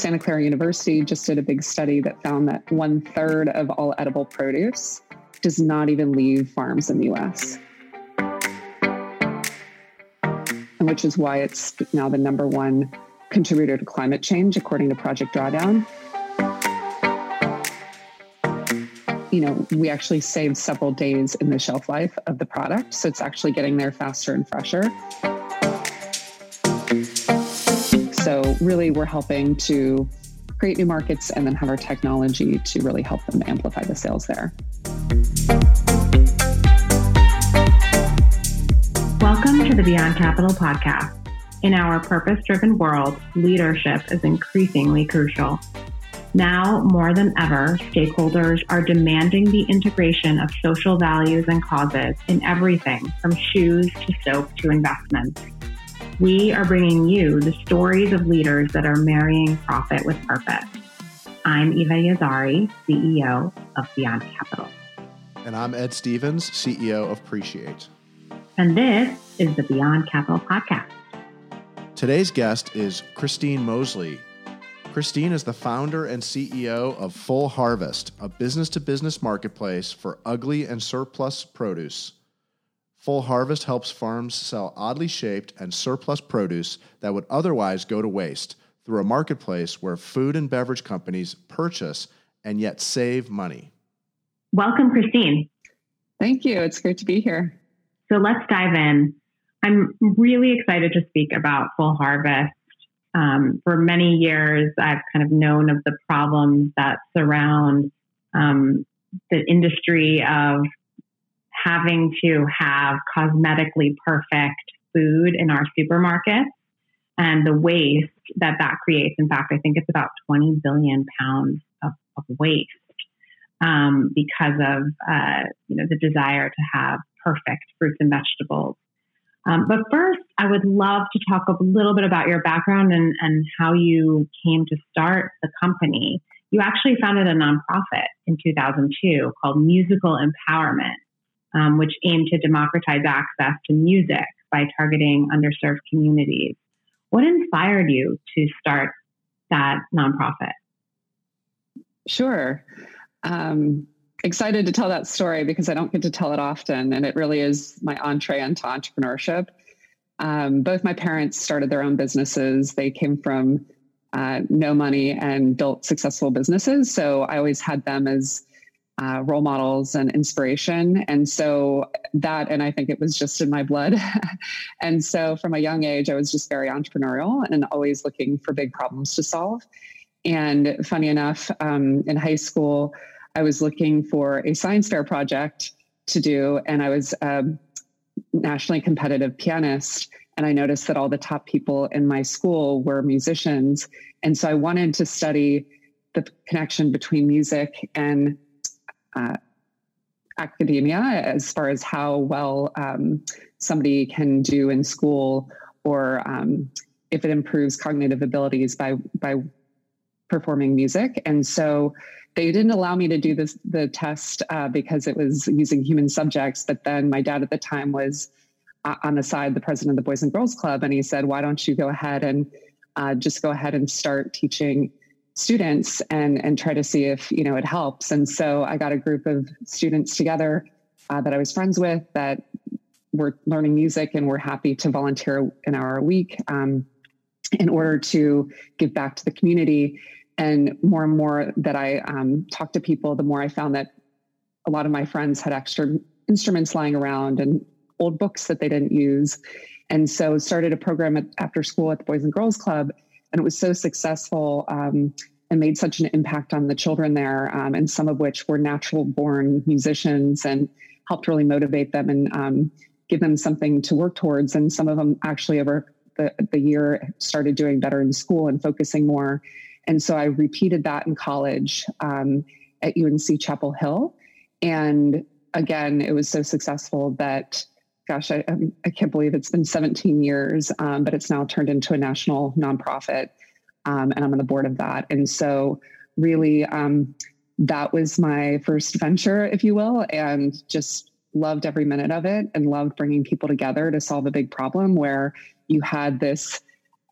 Santa Clara University just did a big study that found that one third of all edible produce does not even leave farms in the US. And which is why it's now the number one contributor to climate change, according to Project Drawdown. You know, we actually save several days in the shelf life of the product. So it's actually getting there faster and fresher. Really, we're helping to create new markets and then have our technology to really help them amplify the sales there. Welcome to the Beyond Capital podcast. In our purpose driven world, leadership is increasingly crucial. Now, more than ever, stakeholders are demanding the integration of social values and causes in everything from shoes to soap to investments. We are bringing you the stories of leaders that are marrying profit with purpose. I'm Eva Yazhari, CEO of Beyond Capital. And I'm Ed Stevens, CEO of Appreciate. And this is the Beyond Capital podcast. Today's guest is Christine Moseley. Christine is the founder and CEO of Full Harvest, a business to business marketplace for ugly and surplus produce. Full Harvest helps farms sell oddly shaped and surplus produce that would otherwise go to waste through a marketplace where food and beverage companies purchase and yet save money. Welcome, Christine. Thank you. It's great to be here. So let's dive in. I'm really excited to speak about Full Harvest. Um, for many years, I've kind of known of the problems that surround um, the industry of having to have cosmetically perfect food in our supermarkets and the waste that that creates. In fact, I think it's about 20 billion pounds of, of waste um, because of uh, you know the desire to have perfect fruits and vegetables. Um, but first, I would love to talk a little bit about your background and, and how you came to start the company. You actually founded a nonprofit in 2002 called Musical Empowerment um, which aim to democratize access to music by targeting underserved communities. What inspired you to start that nonprofit? Sure. Um, excited to tell that story because I don't get to tell it often, and it really is my entree into entrepreneurship. Um, both my parents started their own businesses. They came from uh, no money and built successful businesses. So I always had them as uh, role models and inspiration. And so that, and I think it was just in my blood. and so from a young age, I was just very entrepreneurial and always looking for big problems to solve. And funny enough, um, in high school, I was looking for a science fair project to do, and I was a nationally competitive pianist. And I noticed that all the top people in my school were musicians. And so I wanted to study the connection between music and uh, academia as far as how well um, somebody can do in school or um, if it improves cognitive abilities by by performing music. And so they didn't allow me to do this the test uh, because it was using human subjects. But then my dad at the time was uh, on the side the president of the boys and girls club and he said why don't you go ahead and uh, just go ahead and start teaching students and and try to see if you know it helps. And so I got a group of students together uh, that I was friends with that were learning music and were happy to volunteer an hour a week um, in order to give back to the community. And more and more that I um, talked to people, the more I found that a lot of my friends had extra instruments lying around and old books that they didn't use. And so started a program at, after school at the Boys and Girls Club and it was so successful um, and made such an impact on the children there, um, and some of which were natural born musicians and helped really motivate them and um, give them something to work towards. And some of them actually over the, the year started doing better in school and focusing more. And so I repeated that in college um, at UNC Chapel Hill. And again, it was so successful that gosh, I, I can't believe it's been 17 years, um, but it's now turned into a national nonprofit. Um, and I'm on the board of that. And so, really, um, that was my first venture, if you will, and just loved every minute of it and loved bringing people together to solve a big problem where you had this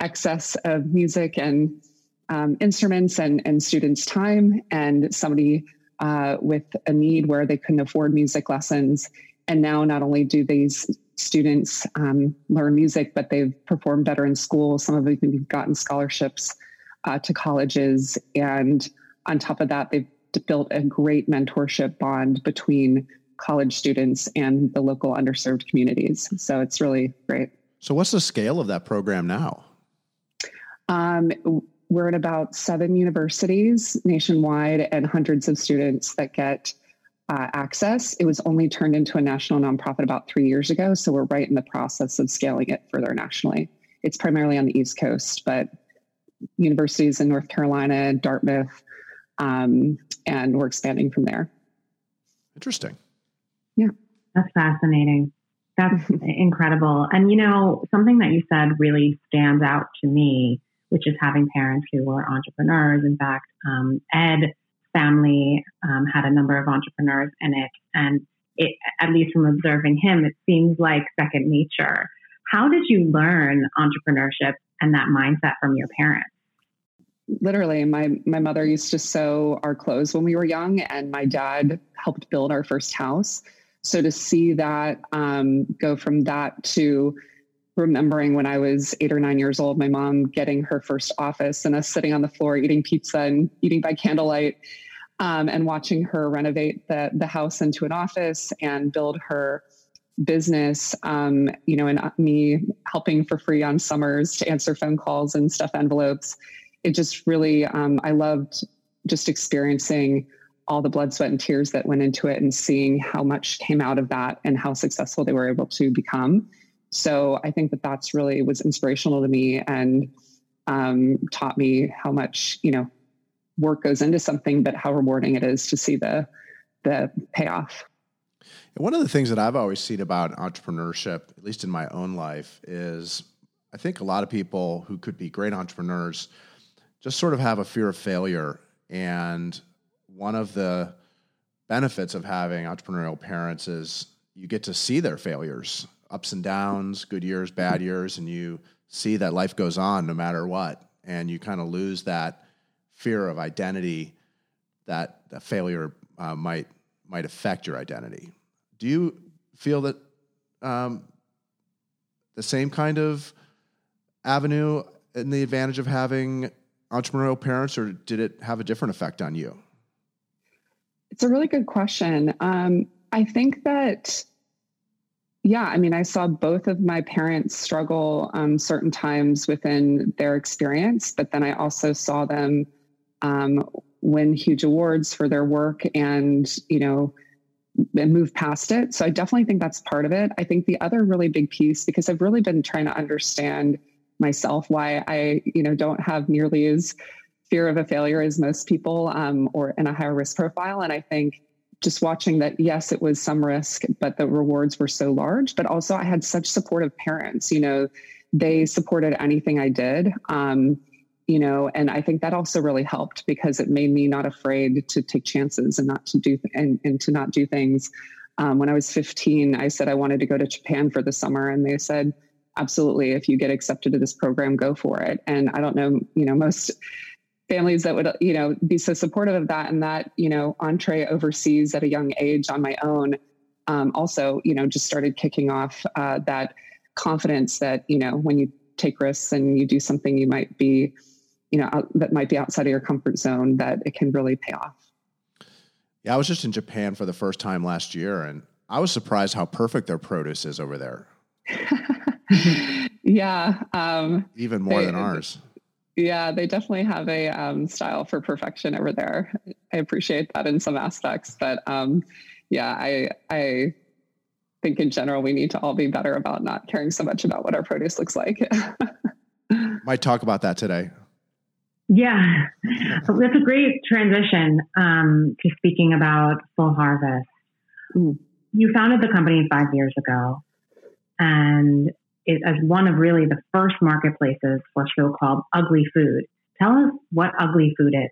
excess of music and um, instruments and, and students' time, and somebody uh, with a need where they couldn't afford music lessons. And now, not only do these students um, learn music, but they've performed better in school. Some of them have gotten scholarships uh, to colleges. And on top of that, they've built a great mentorship bond between college students and the local underserved communities. So it's really great. So, what's the scale of that program now? Um, we're at about seven universities nationwide and hundreds of students that get uh, access. It was only turned into a national nonprofit about three years ago. So, we're right in the process of scaling it further nationally. It's primarily on the East Coast, but universities in North Carolina, Dartmouth, um, and we're expanding from there. Interesting. Yeah. That's fascinating. That's incredible. And you know, something that you said really stands out to me, which is having parents who are entrepreneurs. In fact, um, Ed family um, had a number of entrepreneurs in it, and it, at least from observing him, it seems like second nature. How did you learn entrepreneurship and that mindset from your parents? literally my my mother used to sew our clothes when we were young and my dad helped build our first house so to see that um, go from that to remembering when i was eight or nine years old my mom getting her first office and us sitting on the floor eating pizza and eating by candlelight um, and watching her renovate the, the house into an office and build her business um, you know and me helping for free on summers to answer phone calls and stuff envelopes it just really, um, I loved just experiencing all the blood, sweat, and tears that went into it and seeing how much came out of that and how successful they were able to become. So I think that that's really was inspirational to me and um, taught me how much, you know, work goes into something, but how rewarding it is to see the, the payoff. One of the things that I've always seen about entrepreneurship, at least in my own life, is I think a lot of people who could be great entrepreneurs just sort of have a fear of failure. And one of the benefits of having entrepreneurial parents is you get to see their failures, ups and downs, good years, bad years, and you see that life goes on no matter what. And you kind of lose that fear of identity that, that failure uh, might might affect your identity. Do you feel that um, the same kind of avenue and the advantage of having entrepreneurial parents, or did it have a different effect on you? It's a really good question. Um, I think that, yeah, I mean, I saw both of my parents struggle um, certain times within their experience, but then I also saw them um, win huge awards for their work and, you know, and move past it. So I definitely think that's part of it. I think the other really big piece, because I've really been trying to understand myself why I, you know, don't have nearly as fear of a failure as most people um, or in a higher risk profile. And I think just watching that, yes, it was some risk, but the rewards were so large. But also, I had such supportive parents. You know, they supported anything I did. Um, you know, and I think that also really helped because it made me not afraid to take chances and not to do th- and, and to not do things. Um, when I was 15, I said I wanted to go to Japan for the summer, and they said, absolutely if you get accepted to this program go for it and i don't know you know most families that would you know be so supportive of that and that you know entree overseas at a young age on my own um, also you know just started kicking off uh, that confidence that you know when you take risks and you do something you might be you know out, that might be outside of your comfort zone that it can really pay off yeah i was just in japan for the first time last year and i was surprised how perfect their produce is over there yeah. Um, Even more they, than ours. Yeah, they definitely have a um, style for perfection over there. I appreciate that in some aspects, but um, yeah, I I think in general we need to all be better about not caring so much about what our produce looks like. Might talk about that today. Yeah, that's a great transition um, to speaking about Full Harvest. Mm. You founded the company five years ago, and is as one of really the first marketplaces for so-called ugly food. Tell us what ugly food is.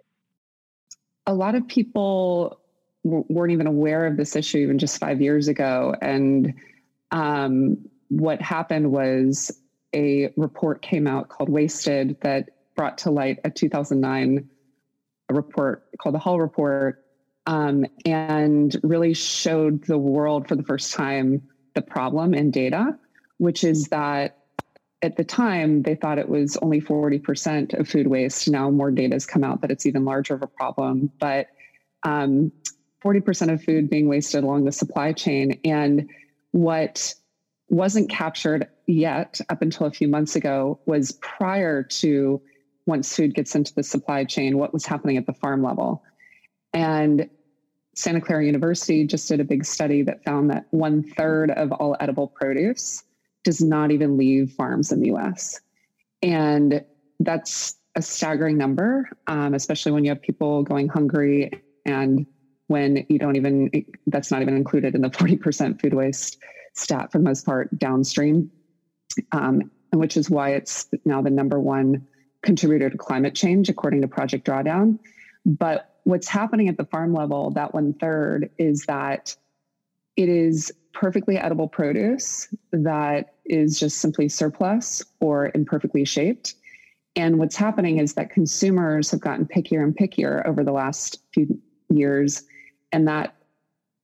A lot of people weren't even aware of this issue even just five years ago. And um, what happened was a report came out called Wasted that brought to light a 2009 report called the Hall Report um, and really showed the world for the first time the problem in data, which is that at the time they thought it was only 40% of food waste. Now more data has come out that it's even larger of a problem, but um, 40% of food being wasted along the supply chain. And what wasn't captured yet up until a few months ago was prior to once food gets into the supply chain, what was happening at the farm level. And Santa Clara University just did a big study that found that one third of all edible produce does not even leave farms in the US. And that's a staggering number, um, especially when you have people going hungry and when you don't even, that's not even included in the 40% food waste stat for the most part downstream, um, which is why it's now the number one contributor to climate change, according to Project Drawdown. But what's happening at the farm level, that one third, is that it is perfectly edible produce that is just simply surplus or imperfectly shaped. And what's happening is that consumers have gotten pickier and pickier over the last few years. And that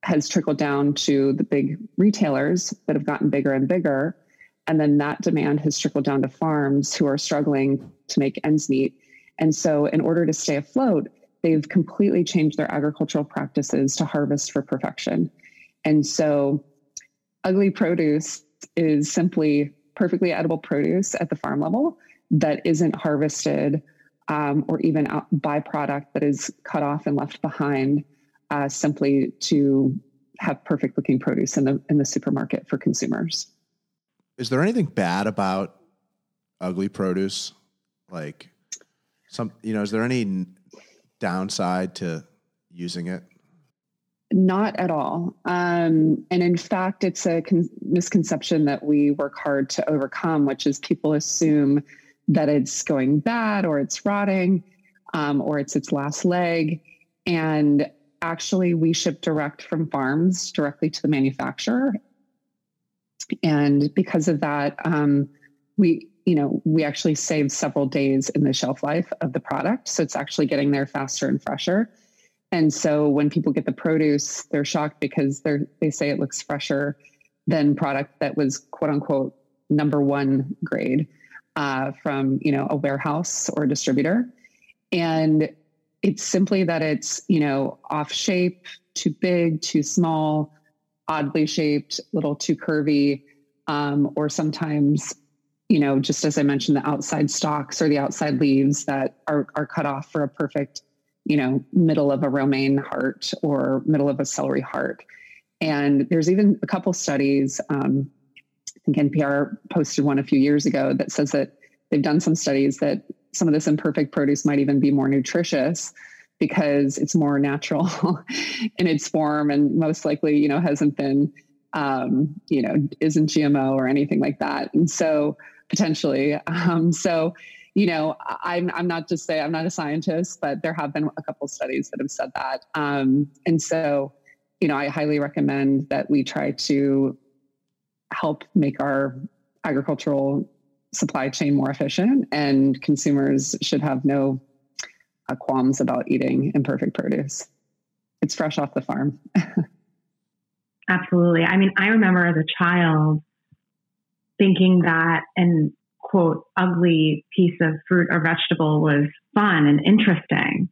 has trickled down to the big retailers that have gotten bigger and bigger. And then that demand has trickled down to farms who are struggling to make ends meet. And so, in order to stay afloat, they've completely changed their agricultural practices to harvest for perfection. And so, ugly produce is simply perfectly edible produce at the farm level that isn't harvested um, or even byproduct that is cut off and left behind uh, simply to have perfect looking produce in the in the supermarket for consumers. Is there anything bad about ugly produce? Like some, you know, is there any downside to using it? Not at all. Um, and in fact, it's a con- misconception that we work hard to overcome, which is people assume that it's going bad or it's rotting um, or it's its last leg. And actually, we ship direct from farms directly to the manufacturer. And because of that, um, we you know we actually save several days in the shelf life of the product. So it's actually getting there faster and fresher. And so when people get the produce they're shocked because they're they say it looks fresher than product that was quote unquote number one grade uh, from you know a warehouse or a distributor. And it's simply that it's you know off shape too big too small oddly shaped little too curvy um, or sometimes you know, just as I mentioned, the outside stalks or the outside leaves that are, are cut off for a perfect, you know, middle of a romaine heart or middle of a celery heart. And there's even a couple studies, um, I think NPR posted one a few years ago that says that they've done some studies that some of this imperfect produce might even be more nutritious because it's more natural in its form and most likely, you know, hasn't been, um, you know, isn't GMO or anything like that. And so potentially. Um, so, you know, I'm I'm not just say I'm not a scientist, but there have been a couple studies that have said that. Um, and so, you know, I highly recommend that we try to help make our agricultural supply chain more efficient, and consumers should have no qualms about eating imperfect produce. It's fresh off the farm. Absolutely. I mean, I remember as a child thinking that an quote ugly piece of fruit or vegetable was fun and interesting.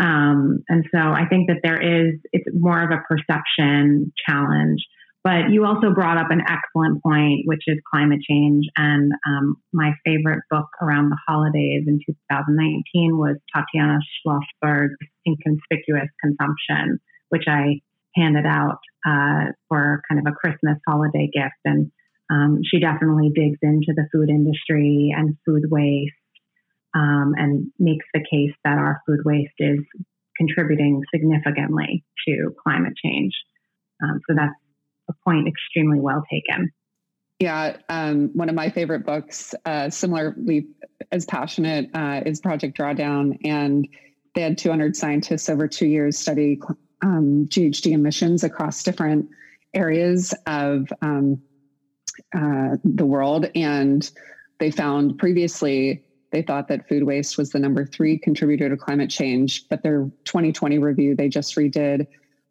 Um, and so I think that there is it's more of a perception challenge. But you also brought up an excellent point, which is climate change. And um, my favorite book around the holidays in 2019 was Tatiana Schlossberg's Inconspicuous Consumption, which I handed out uh, for kind of a Christmas holiday gift. And um, she definitely digs into the food industry and food waste um, and makes the case that our food waste is contributing significantly to climate change. Um, so that's a point extremely well taken. Yeah, um, one of my favorite books, uh, similarly as passionate, uh, is Project Drawdown, and they had 200 scientists over two years study um, GHG emissions across different areas of um, uh, the world. And they found previously they thought that food waste was the number three contributor to climate change. But their 2020 review they just redid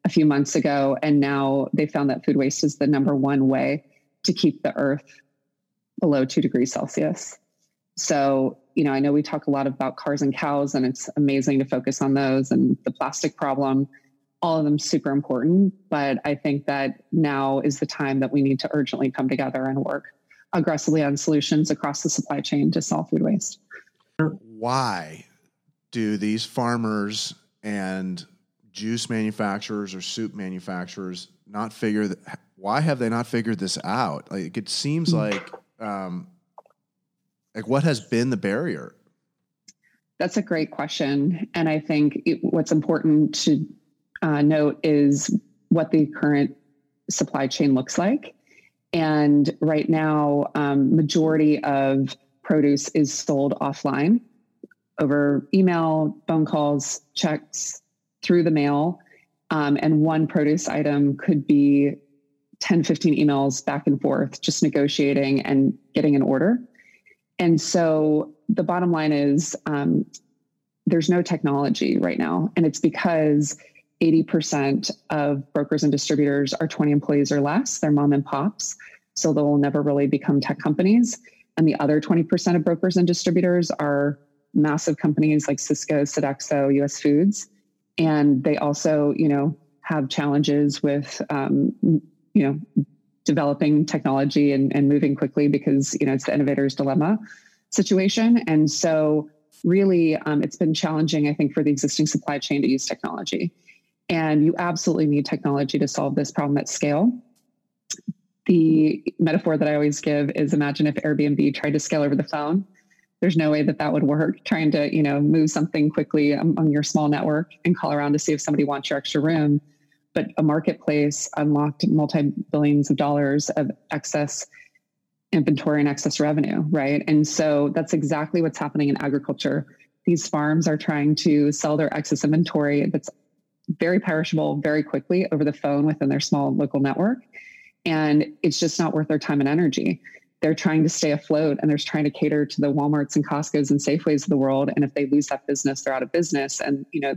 a few months ago, and now they found that food waste is the number one way to keep the Earth below two degrees Celsius. So, you know, I know we talk a lot about cars and cows, and it's amazing to focus on those and the plastic problem. All of them super important, but I think that now is the time that we need to urgently come together and work aggressively on solutions across the supply chain to solve food waste. Why do these farmers and juice manufacturers or soup manufacturers not figure that? Why have they not figured this out? Like it seems hmm. like um, like what has been the barrier? That's a great question, and I think it, what's important to uh, note is what the current supply chain looks like. And right now, um, majority of produce is sold offline over email, phone calls, checks, through the mail. Um, and one produce item could be 10, 15 emails back and forth, just negotiating and getting an order. And so the bottom line is um, there's no technology right now. And it's because 80% of brokers and distributors are 20 employees or less, they're mom and pops. So they'll never really become tech companies. And the other 20% of brokers and distributors are massive companies like Sysco, Sodexo, US Foods. And they also, you know, have challenges with, um, you know, developing technology and, and moving quickly because, you know, it's the innovator's dilemma situation. And so really um, it's been challenging, I think, for the existing supply chain to use technology. And you absolutely need technology to solve this problem at scale the metaphor that I always give is imagine if Airbnb tried to scale over the phone. There's no way that that would work. Trying to, you know, move something quickly on your small network and call around to see if somebody wants your extra room. But a marketplace unlocked multi billions of dollars of excess inventory and excess revenue, right? And so that's exactly what's happening in agriculture. These farms are trying to sell their excess inventory that's very perishable very quickly over the phone within their small local network and it's just not worth their time and energy. They're trying to stay afloat and they're trying to cater to the Walmarts and Costco's and Safeways of the world. And if they lose that business, they're out of business. And, you know,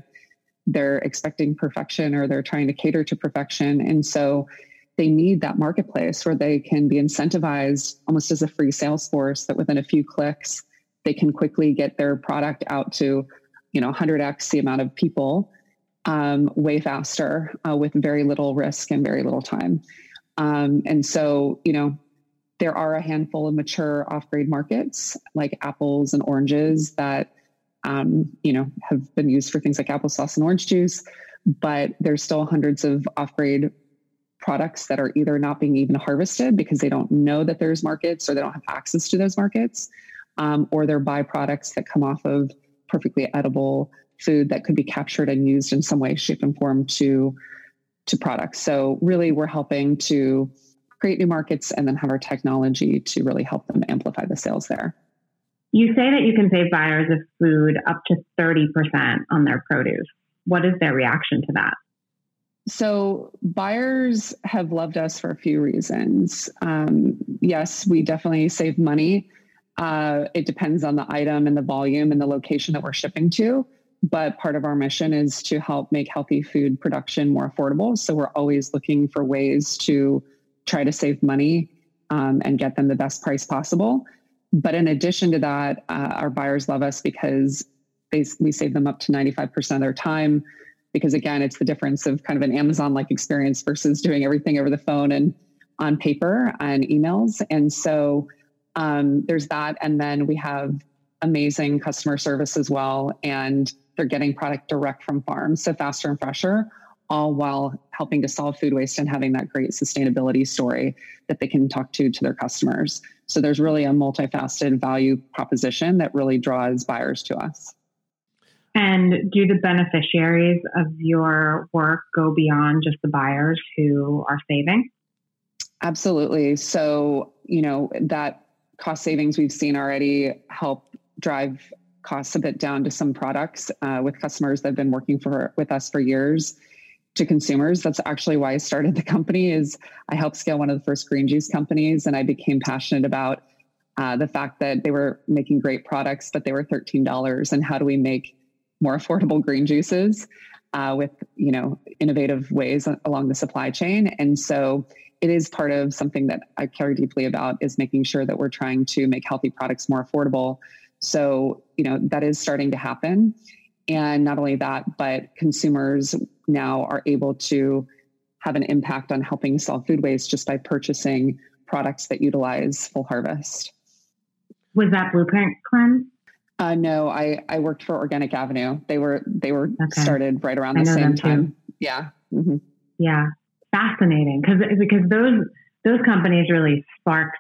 they're expecting perfection or they're trying to cater to perfection. And so they need that marketplace where they can be incentivized almost as a free sales force that within a few clicks, they can quickly get their product out to, you know, 100x the amount of people um, way faster uh, with very little risk and very little time. Um, and so, you know, there are a handful of mature off-grade markets like apples and oranges that, um, you know, have been used for things like applesauce and orange juice. But there's still hundreds of off-grade products that are either not being even harvested because they don't know that there's markets or they don't have access to those markets, um, or they're byproducts that come off of perfectly edible food that could be captured and used in some way, shape, and form to to products. So really we're helping to create new markets and then have our technology to really help them amplify the sales there. You say that you can save buyers of food up to 30% on their produce. What is their reaction to that? So, buyers have loved us for a few reasons. Um, yes, we definitely save money. Uh, it depends on the item and the volume and the location that we're shipping to but part of our mission is to help make healthy food production more affordable. So we're always looking for ways to try to save money um, and get them the best price possible. But in addition to that, uh, our buyers love us because they, we save them up to 95% of their time. Because again, it's the difference of kind of an Amazon like experience versus doing everything over the phone and on paper and emails. And so um, there's that. And then we have amazing customer service as well. And they're getting product direct from farms, so faster and fresher, all while helping to solve food waste and having that great sustainability story that they can talk to to their customers. So there's really a multifaceted value proposition that really draws buyers to us. And do the beneficiaries of your work go beyond just the buyers who are saving? Absolutely. So, you know, that cost savings we've seen already help drive costs a bit down to some products uh, with customers that have been working for with us for years to consumers. That's actually why I started the company. Is I helped scale one of the first green juice companies, and I became passionate about uh, the fact that they were making great products, but they were $13. And how do we make more affordable green juices uh, with, you know, innovative ways along the supply chain? And so it is part of something that I care deeply about is making sure that we're trying to make healthy products more affordable. So, you know, that is starting to happen. And not only that, but consumers now are able to have an impact on helping solve food waste just by purchasing products that utilize full harvest. Was that Blueprint Cleanse? Uh, no, I, I worked for Organic Avenue. They were they were okay. started right around the same time. Too. Yeah. Mm-hmm. Yeah. Fascinating because because those those companies really sparked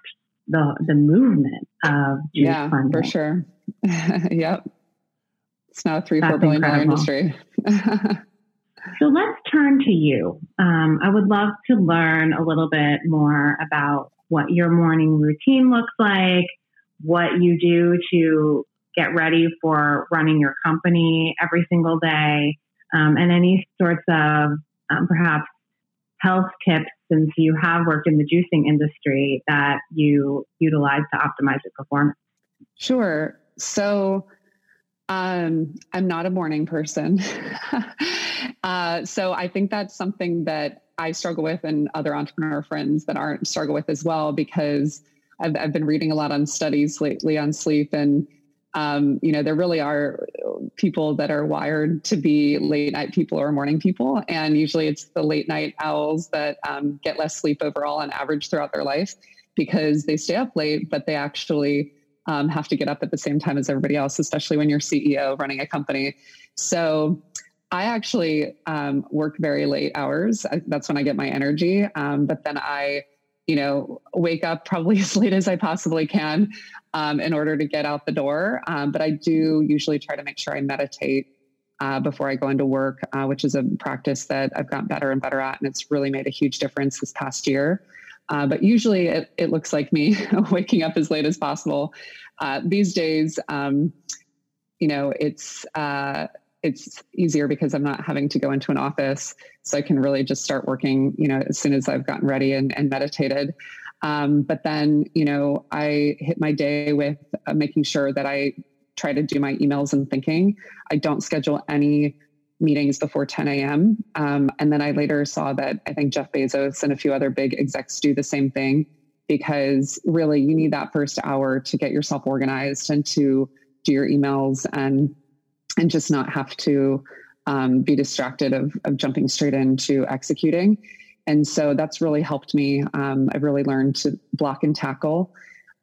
the the movement of yeah funding. for sure. yep. It's now a three That's four billion dollar industry. so let's turn to you. Um, I would love to learn a little bit more about what your morning routine looks like, what you do to get ready for running your company every single day, um, and any sorts of um, perhaps health tips since you have worked in the juicing industry that you utilize to optimize your performance. Sure. So um, I'm not a morning person. uh, so I think that's something that I struggle with and other entrepreneur friends that aren't struggle with as well because I've, I've been reading a lot on studies lately on sleep and um, you know there really are people that are wired to be late night people or morning people and usually it's the late night owls that um, get less sleep overall on average throughout their life because they stay up late but they actually um, have to get up at the same time as everybody else, especially when you're CEO running a company. So I actually um, work very late hours. I, that's when I get my energy. Um, but then I, you know, wake up probably as late as I possibly can um, in order to get out the door. Um, but I do usually try to make sure I meditate uh, before I go into work, uh, which is a practice that I've gotten better and better at. And it's really made a huge difference this past year. Uh, but usually it, it looks like me waking up as late as possible. Uh, these days, um, you know, it's uh, it's easier because I'm not having to go into an office, so I can really just start working. You know, as soon as I've gotten ready and, and meditated. Um, but then, you know, I hit my day with uh, making sure that I try to do my emails and thinking. I don't schedule any meetings before 10 a.m. Um, and then I later saw that I think Jeff Bezos and a few other big execs do the same thing because really you need that first hour to get yourself organized and to do your emails and and just not have to um, be distracted of, of jumping straight into executing. And so that's really helped me. Um, I've really learned to block and tackle.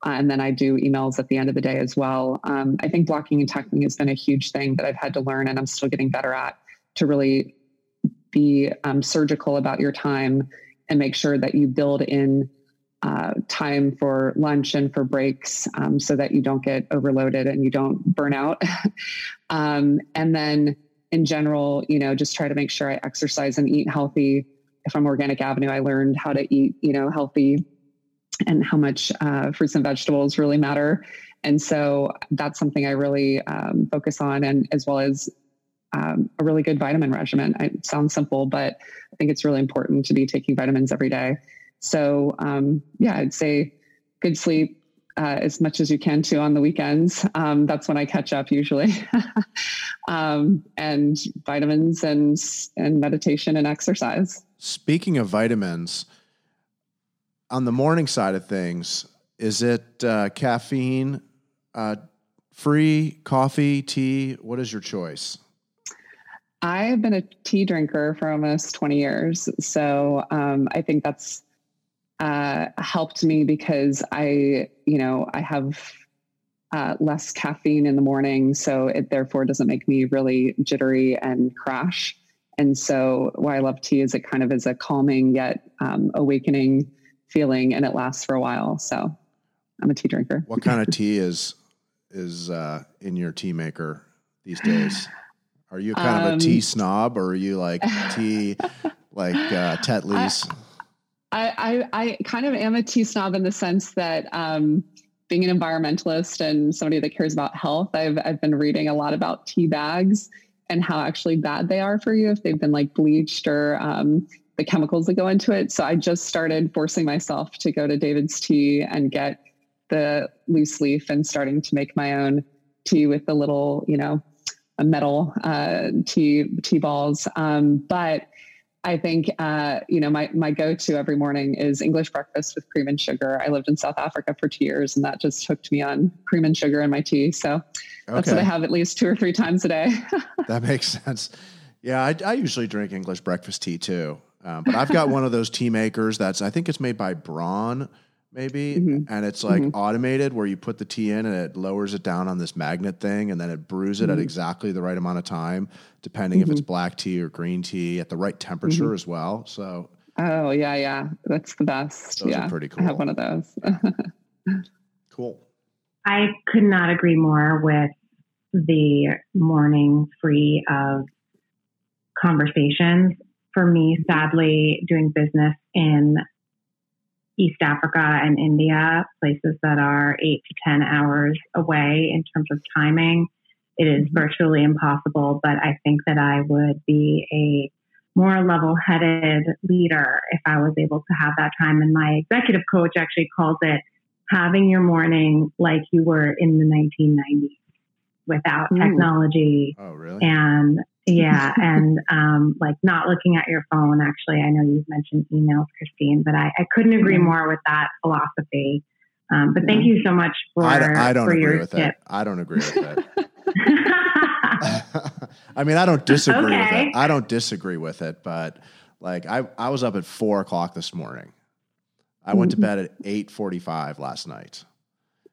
Uh, and then I do emails at the end of the day as well. Um, I think blocking and tackling has been a huge thing that I've had to learn and I'm still getting better at to really be um, surgical about your time and make sure that you build in uh, time for lunch and for breaks um, so that you don't get overloaded and you don't burn out. um, and then in general, you know, just try to make sure I exercise and eat healthy. From Organic Avenue, I learned how to eat, you know, healthy and how much uh, fruits and vegetables really matter. And so that's something I really um, focus on, and as well as um, a really good vitamin regimen. It sounds simple, but I think it's really important to be taking vitamins every day. So, um, yeah, I'd say good sleep uh, as much as you can too on the weekends. Um, that's when I catch up usually. Um, and vitamins and and meditation and exercise. Speaking of vitamins, on the morning side of things, is it uh, caffeine uh, free, coffee, tea? What is your choice? I have been a tea drinker for almost 20 years. So um, I think that's uh, helped me because I, you know, I have uh, less caffeine in the morning. So it therefore doesn't make me really jittery and crash. And so why I love tea is it kind of is a calming yet um, awakening feeling and it lasts for a while. So I'm a tea drinker. What kind of tea is is uh, in your tea maker these days? Are you kind um, of a tea um, snob, or are you like tea like uh, Tetley's? I, I, I kind of am a tea snob in the sense that um, being an environmentalist and somebody that cares about health, I've I've been reading a lot about tea bags and how actually bad they are for you if they've been like bleached or um, the chemicals that go into it. So I just started forcing myself to go to David's Tea and get the loose leaf and starting to make my own tea with the little, you know, metal uh, tea tea balls. Um, but I think uh, you know my my go to every morning is English breakfast with cream and sugar. I lived in South Africa for two years, and that just hooked me on cream and sugar in my tea. So that's okay. what I have at least two or three times a day. that makes sense. Yeah, I, I, usually drink English breakfast tea too, um, but I've got one of those tea makers that's I think it's made by Braun maybe mm-hmm. and it's like mm-hmm. automated where you put the tea in and it lowers it down on this magnet thing and then it brews it mm-hmm. at exactly the right amount of time depending if it's mm-hmm. black tea or green tea at the right temperature mm-hmm. as well so oh yeah yeah that's the best those yeah pretty cool i have one of those cool i could not agree more with the morning free of conversations for me sadly doing business in East Africa and India, places that are eight to 10 hours away in terms of timing. It is mm-hmm. virtually impossible, but I think that I would be a more level headed leader if I was able to have that time. And my executive coach actually calls it having your morning like you were in the 1990s without Ooh. technology oh, really? and yeah, and um, like not looking at your phone. Actually, I know you've mentioned emails, Christine, but I, I couldn't agree mm-hmm. more with that philosophy. Um, but thank you so much for I don't, I don't for agree your with tip. it. I don't agree with that. I mean, I don't disagree okay. with it. I don't disagree with it, but like I, I was up at four o'clock this morning. I went to mm-hmm. bed at eight forty-five last night.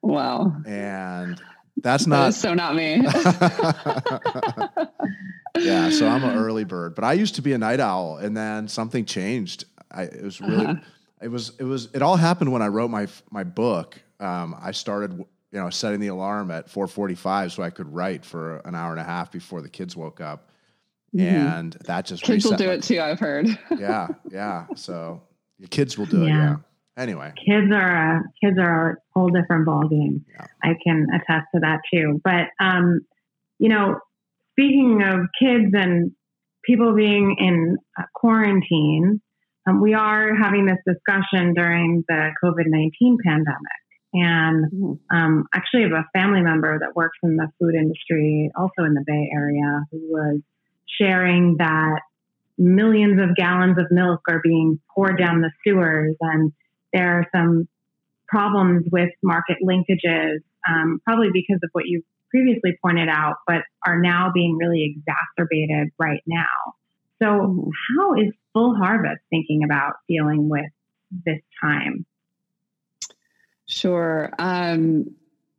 Wow! And that's not so not me. yeah, so I'm an early bird, but I used to be a night owl, and then something changed. I, it was really, uh-huh. it was, it was, it all happened when I wrote my my book. Um, I started, you know, setting the alarm at 4:45 so I could write for an hour and a half before the kids woke up, mm-hmm. and that just kids will do my, it too. I've heard. yeah, yeah. So your kids will do yeah. it. Yeah. Anyway, kids are a, kids are a whole different ball game. Yeah. I can attest to that too. But um, you know, speaking of kids and people being in quarantine, um, we are having this discussion during the COVID 19 pandemic. And mm-hmm. um, actually, I have a family member that works in the food industry, also in the Bay Area, who was sharing that millions of gallons of milk are being poured down the sewers. And there are some problems with market linkages, um, probably because of what you previously pointed out, but are now being really exacerbated right now. So, mm-hmm. how is Full Harvest thinking about dealing with this time? Sure. Um,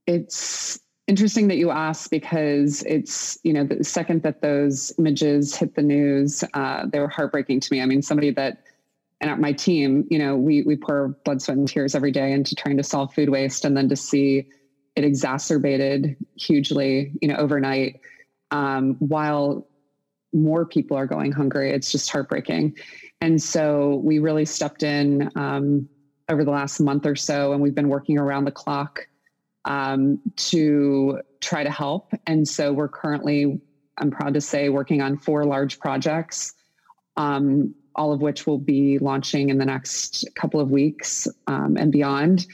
it's interesting that you ask because it's, you know, the second that those images hit the news, uh, they were heartbreaking to me. I mean, somebody that, and at my team, you know, we, we pour blood, sweat, and tears every day into trying to solve food waste. And then to see it exacerbated hugely, you know, overnight, um, while more people are going hungry. It's just heartbreaking. And so we really stepped in um, over the last month or so, and we've been working around the clock um, to try to help. And so we're currently, I'm proud to say, working on four large projects, um, all of which will be launching in the next couple of weeks um, and beyond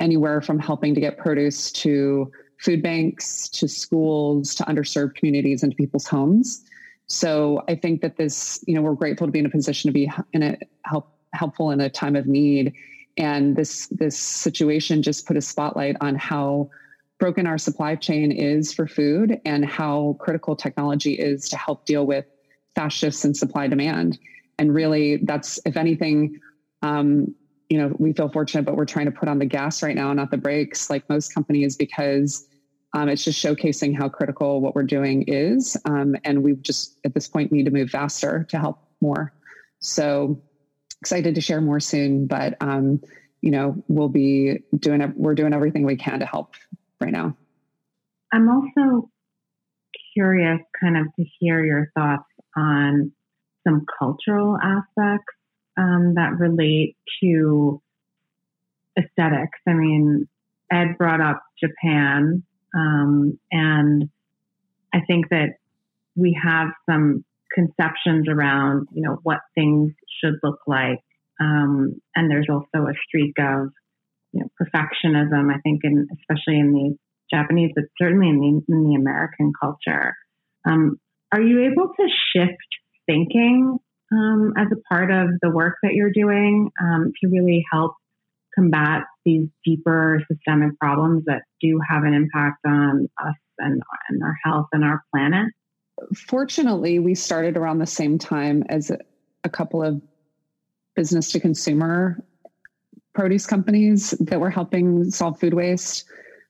anywhere from helping to get produce to food banks to schools to underserved communities and to people's homes. So I think that this, you know, we're grateful to be in a position to be in a help helpful in a time of need. And this this situation just put a spotlight on how broken our supply chain is for food and how critical technology is to help deal with fast shifts in supply demand. And really, that's if anything, um, you know, we feel fortunate, but we're trying to put on the gas right now, not the brakes, like most companies, because um, it's just showcasing how critical what we're doing is. Um, and we just at this point need to move faster to help more. So excited to share more soon, but um, you know, we'll be doing we're doing everything we can to help right now. I'm also curious, kind of, to hear your thoughts on some cultural aspects um, that relate to aesthetics. I mean, Ed brought up Japan, um, and I think that we have some conceptions around, you know, what things should look like. Um, and there's also a streak of you know, perfectionism. I think, in, especially in the Japanese, but certainly in the, in the American culture. Um, are you able to shift thinking um, as a part of the work that you're doing um, to really help combat these deeper systemic problems that do have an impact on us and, and our health and our planet? Fortunately, we started around the same time as a, couple of business to consumer produce companies that were helping solve food waste,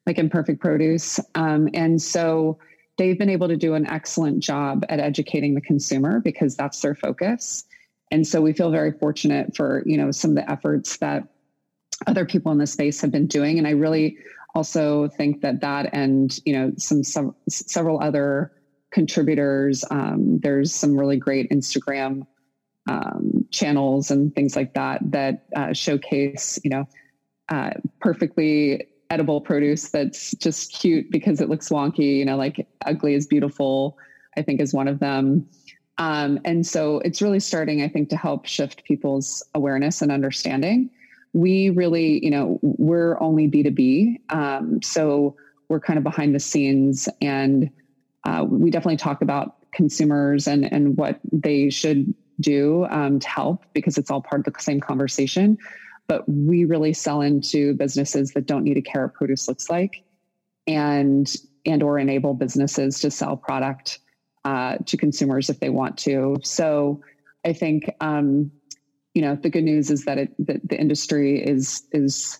like Imperfect Produce. Um, and so they've been able to do an excellent job at educating the consumer because that's their focus. And so we feel very fortunate for, you know, some of the efforts that other people in the space have been doing. And I really also think that that and, you know, some, some several other contributors, um, there's some really great Instagram um, channels and things like that that uh, showcase, you know, uh, perfectly edible produce that's just cute because it looks wonky. You know, like ugly is beautiful. I think is one of them. Um, and so it's really starting, I think, to help shift people's awareness and understanding. We really, you know, we're only B2B. Um, so we're kind of behind the scenes and uh, we definitely talk about consumers and, and what they should do um, to help because it's all part of the same conversation. But we really sell into businesses that don't need to care what produce looks like, and and or enable businesses to sell product uh, to consumers if they want to. So I think um, you know the good news is that it that the industry is is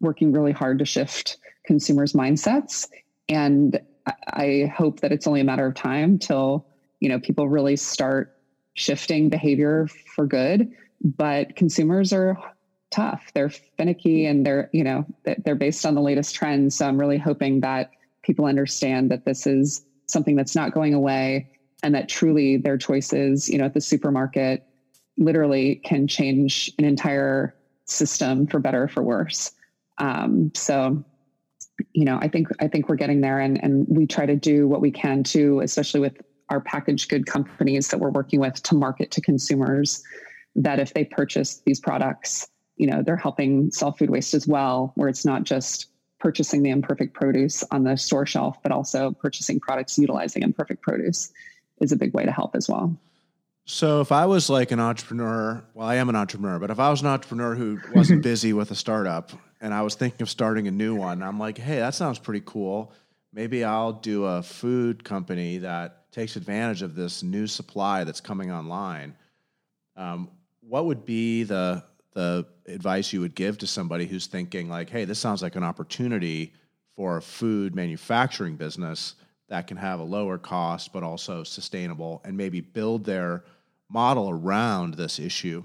working really hard to shift consumers' mindsets, and I hope that it's only a matter of time till you know people really start shifting behavior for good, but consumers are tough. They're finicky and they're, you know, they're based on the latest trends. So I'm really hoping that people understand that this is something that's not going away and that truly their choices, you know, at the supermarket literally can change an entire system for better or for worse. Um, so, you know, I think I think we're getting there, and and we try to do what we can to, especially with our packaged good companies that we're working with to market to consumers that if they purchase these products, you know, they're helping solve food waste as well, where it's not just purchasing the imperfect produce on the store shelf, but also purchasing products utilizing imperfect produce is a big way to help as well. So if I was like an entrepreneur, well, I am an entrepreneur, but if I was an entrepreneur who wasn't busy with a startup and I was thinking of starting a new one, I'm like, hey, that sounds pretty cool. Maybe I'll do a food company that takes advantage of this new supply that's coming online, um, what would be the the advice you would give to somebody who's thinking like, "Hey, this sounds like an opportunity for a food manufacturing business that can have a lower cost but also sustainable, and maybe build their model around this issue."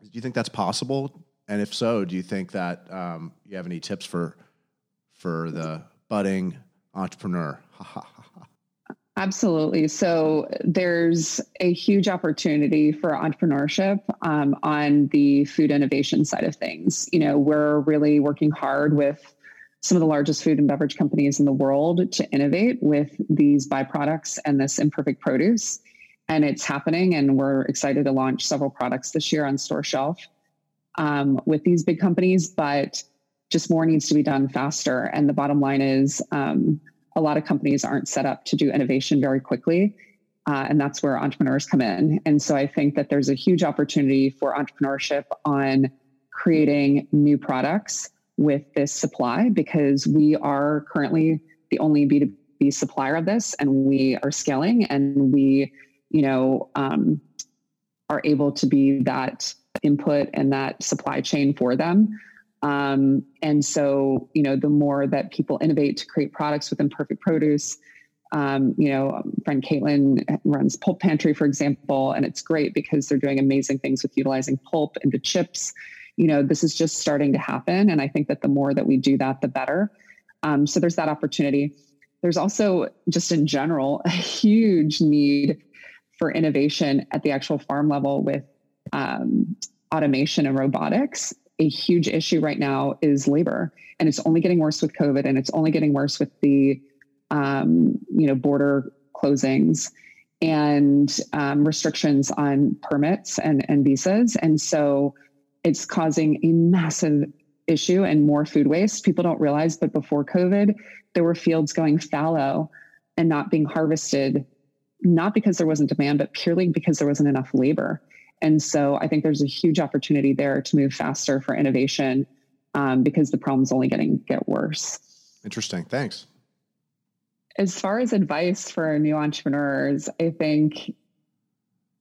Do you think that's possible? And if so, do you think that um, you have any tips for for the budding entrepreneur? Absolutely. So there's a huge opportunity for entrepreneurship um, on the food innovation side of things. You know, we're really working hard with some of the largest food and beverage companies in the world to innovate with these byproducts and this imperfect produce. And it's happening, and we're excited to launch several products this year on store shelf um, with these big companies, but just more needs to be done faster. And the bottom line is, um, a lot of companies aren't set up to do innovation very quickly. Uh, and that's where entrepreneurs come in. And so I think that there's a huge opportunity for entrepreneurship on creating new products with this supply because we are currently the only B2B supplier of this and we are scaling and we, you know, um, are able to be that input and that supply chain for them. Um, and so, you know, the more that people innovate to create products with imperfect produce, um, you know, friend Caitlin runs Pulp Pantry, for example, and it's great because they're doing amazing things with utilizing pulp into chips. You know, this is just starting to happen. And I think that the more that we do that, the better. Um, so there's that opportunity. There's also, just in general, a huge need for innovation at the actual farm level with um, automation and robotics a huge issue right now is labor, and it's only getting worse with COVID, and it's only getting worse with the um, you know border closings and um, restrictions on permits and, and visas, and so it's causing a massive issue and more food waste. People don't realize, but before COVID, there were fields going fallow and not being harvested, not because there wasn't demand, but purely because there wasn't enough labor. And so I think there's a huge opportunity there to move faster for innovation um, because the problem's only getting get worse. Interesting. Thanks. As far as advice for new entrepreneurs, I think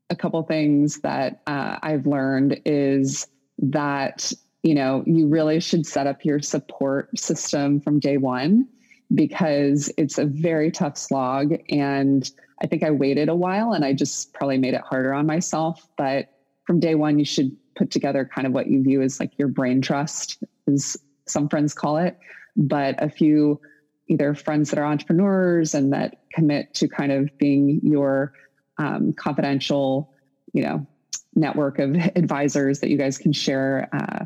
a couple things that uh, I've learned is that you know you really should set up your support system from day one because it's a very tough slog. And i think i waited a while and i just probably made it harder on myself. But from day one you should put together kind of what you view as like your brain trust as some friends call it. But a few either friends that are entrepreneurs and that commit to kind of being your um, confidential you know network of advisors that you guys can share uh,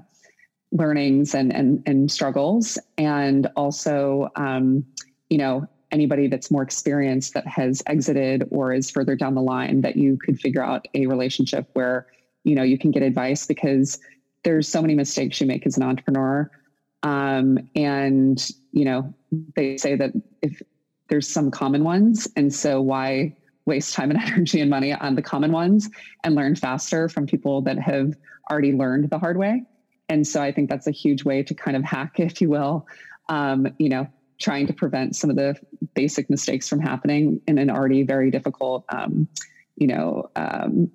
learnings and, and, and struggles. And also, um, you know, anybody that's more experienced that has exited or is further down the line that you could figure out a relationship where, you know, you can get advice because there's so many mistakes you make as an entrepreneur. Um, and, you know, they say that if there's some common ones, and so why waste time and energy and money on the common ones and learn faster from people that have already learned the hard way. And so I think that's a huge way to kind of hack, if you will, um, you know, trying to prevent some of the basic mistakes from happening in an already very difficult, um, you know, um,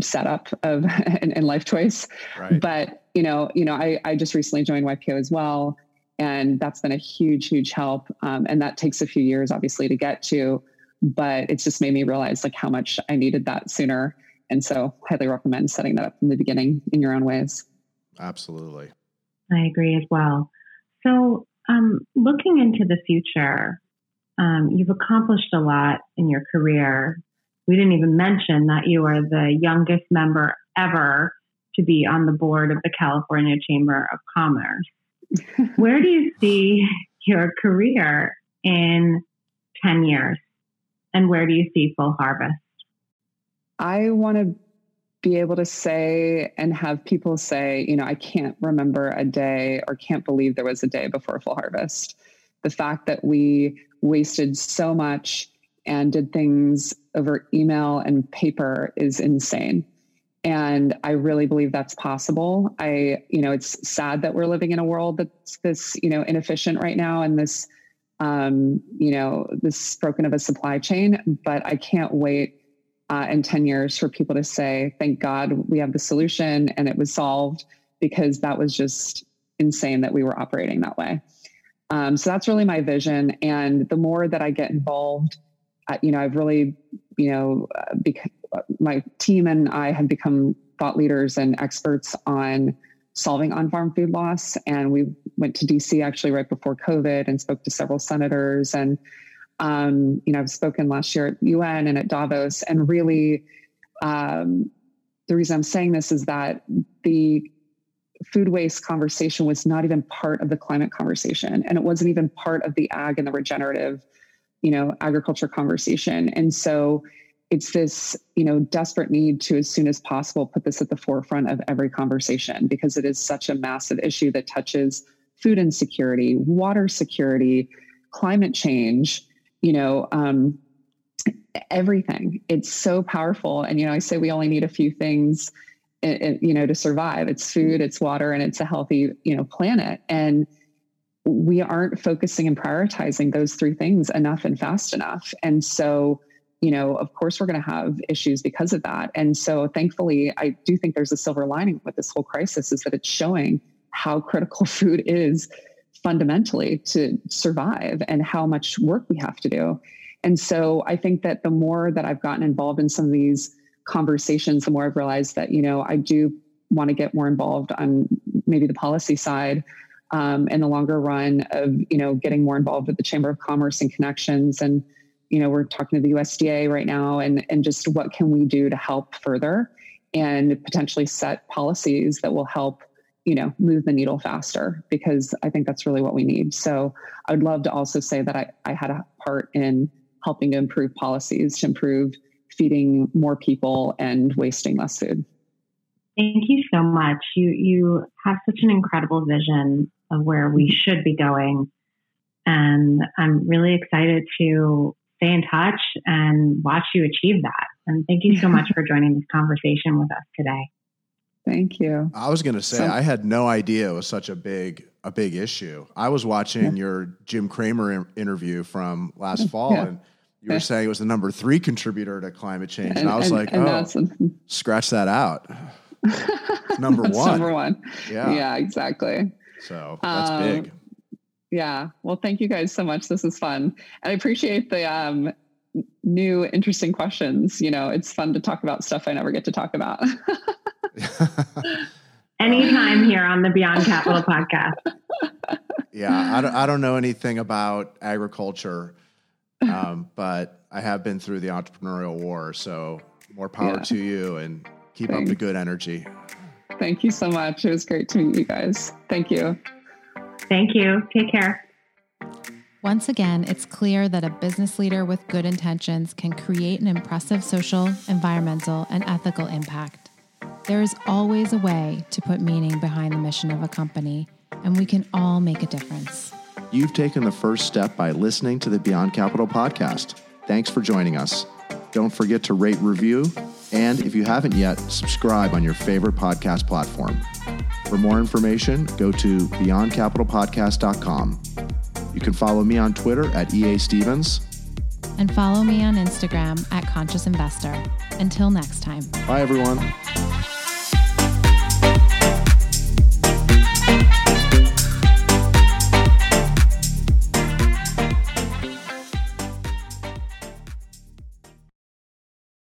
setup of and, life choice. Right. But you know, you know, I, I just recently joined YPO as well, and that's been a huge, huge help. Um, and that takes a few years, obviously, to get to but it's just made me realize like how much I needed that sooner. And so highly recommend setting that up from the beginning in your own ways. Absolutely. I agree as well. So um, looking into the future, um, you've accomplished a lot in your career. We didn't even mention that you are the youngest member ever to be on the board of the California Chamber of Commerce. Where do you see your career in 10 years? and where do you see full harvest? I want to be able to say and have people say, you know, I can't remember a day or can't believe there was a day before full harvest. The fact that we wasted so much and did things over email and paper is insane. And I really believe that's possible. I, you know, it's sad that we're living in a world that's this, you know, inefficient right now and this um, you know, this broken of a supply chain. But I can't wait uh, in 10 years for people to say, thank God we have the solution and it was solved because that was just insane that we were operating that way. Um, so that's really my vision. And the more that I get involved, uh, you know, I've really, you know, uh, bec- my team and I have become thought leaders and experts on solving on farm food loss. And we went to DC actually right before COVID and spoke to several senators. And, um, you know, I've spoken last year at UN and at Davos. And really, um, the reason I'm saying this is that the food waste conversation was not even part of the climate conversation. And it wasn't even part of the ag and the regenerative, you know, agriculture conversation. And so, it's this you know desperate need to as soon as possible put this at the forefront of every conversation because it is such a massive issue that touches food insecurity water security climate change you know um, everything. It's so powerful. And you know i say we only need a few things eh, eh, you know to survive. It's food it's water and it's a healthy you know planet. And we aren't focusing and prioritizing those three things enough and fast enough. And so you know, of course we're going to have issues because of that. And so thankfully, I do think there's a silver lining with this whole crisis is that it's showing how critical food is fundamentally to survive and how much work we have to do. And so I think that the more that I've gotten involved in some of these conversations, the more I've realized that, you know, I do want to get more involved on maybe the policy side um, in the longer run of, you know, getting more involved with the Chamber of Commerce and connections and you know we're talking to the USDA right now and and just what can we do to help further and potentially set policies that will help you know move the needle faster because I think that's really what we need. So I would love to also say that I, I had a part in helping to improve policies to improve feeding more people and wasting less food. Thank you so much. You you have such an incredible vision of where we mm-hmm. should be going. And I'm really excited to stay in touch and watch you achieve that. And thank you so much for joining this conversation with us today. Thank you. I was going to say so, I had no idea it was such a big a big issue. I was watching yeah. your Jim Cramer interview from last fall, yeah. and you were saying it was the number three contributor to climate change, and, and I was and, like, and oh, scratch that out. number one. Number one. Yeah. Yeah. Exactly. So that's um, big. Yeah. Well, thank you guys so much. This is fun, and I appreciate the um, new interesting questions. You know, it's fun to talk about stuff I never get to talk about. Anytime here on the Beyond Capital podcast. Yeah, I don't, I don't know anything about agriculture, um, but I have been through the entrepreneurial war. So more power yeah. to you and keep Thanks. up the good energy. Thank you so much. It was great to meet you guys. Thank you. Thank you. Take care. Once again, it's clear that a business leader with good intentions can create an impressive social, environmental, and ethical impact. There is always a way to put meaning behind the mission of a company, and we can all make a difference. You've taken the first step by listening to the Beyond Capital podcast. Thanks for joining us. Don't forget to rate, review, and if you haven't yet, subscribe on your favorite podcast platform. For more information, go to beyondcapitalpodcast.com. You can follow me on Twitter at EA Stevens. And follow me on Instagram at Conscious Investor. Until next time. Bye, everyone.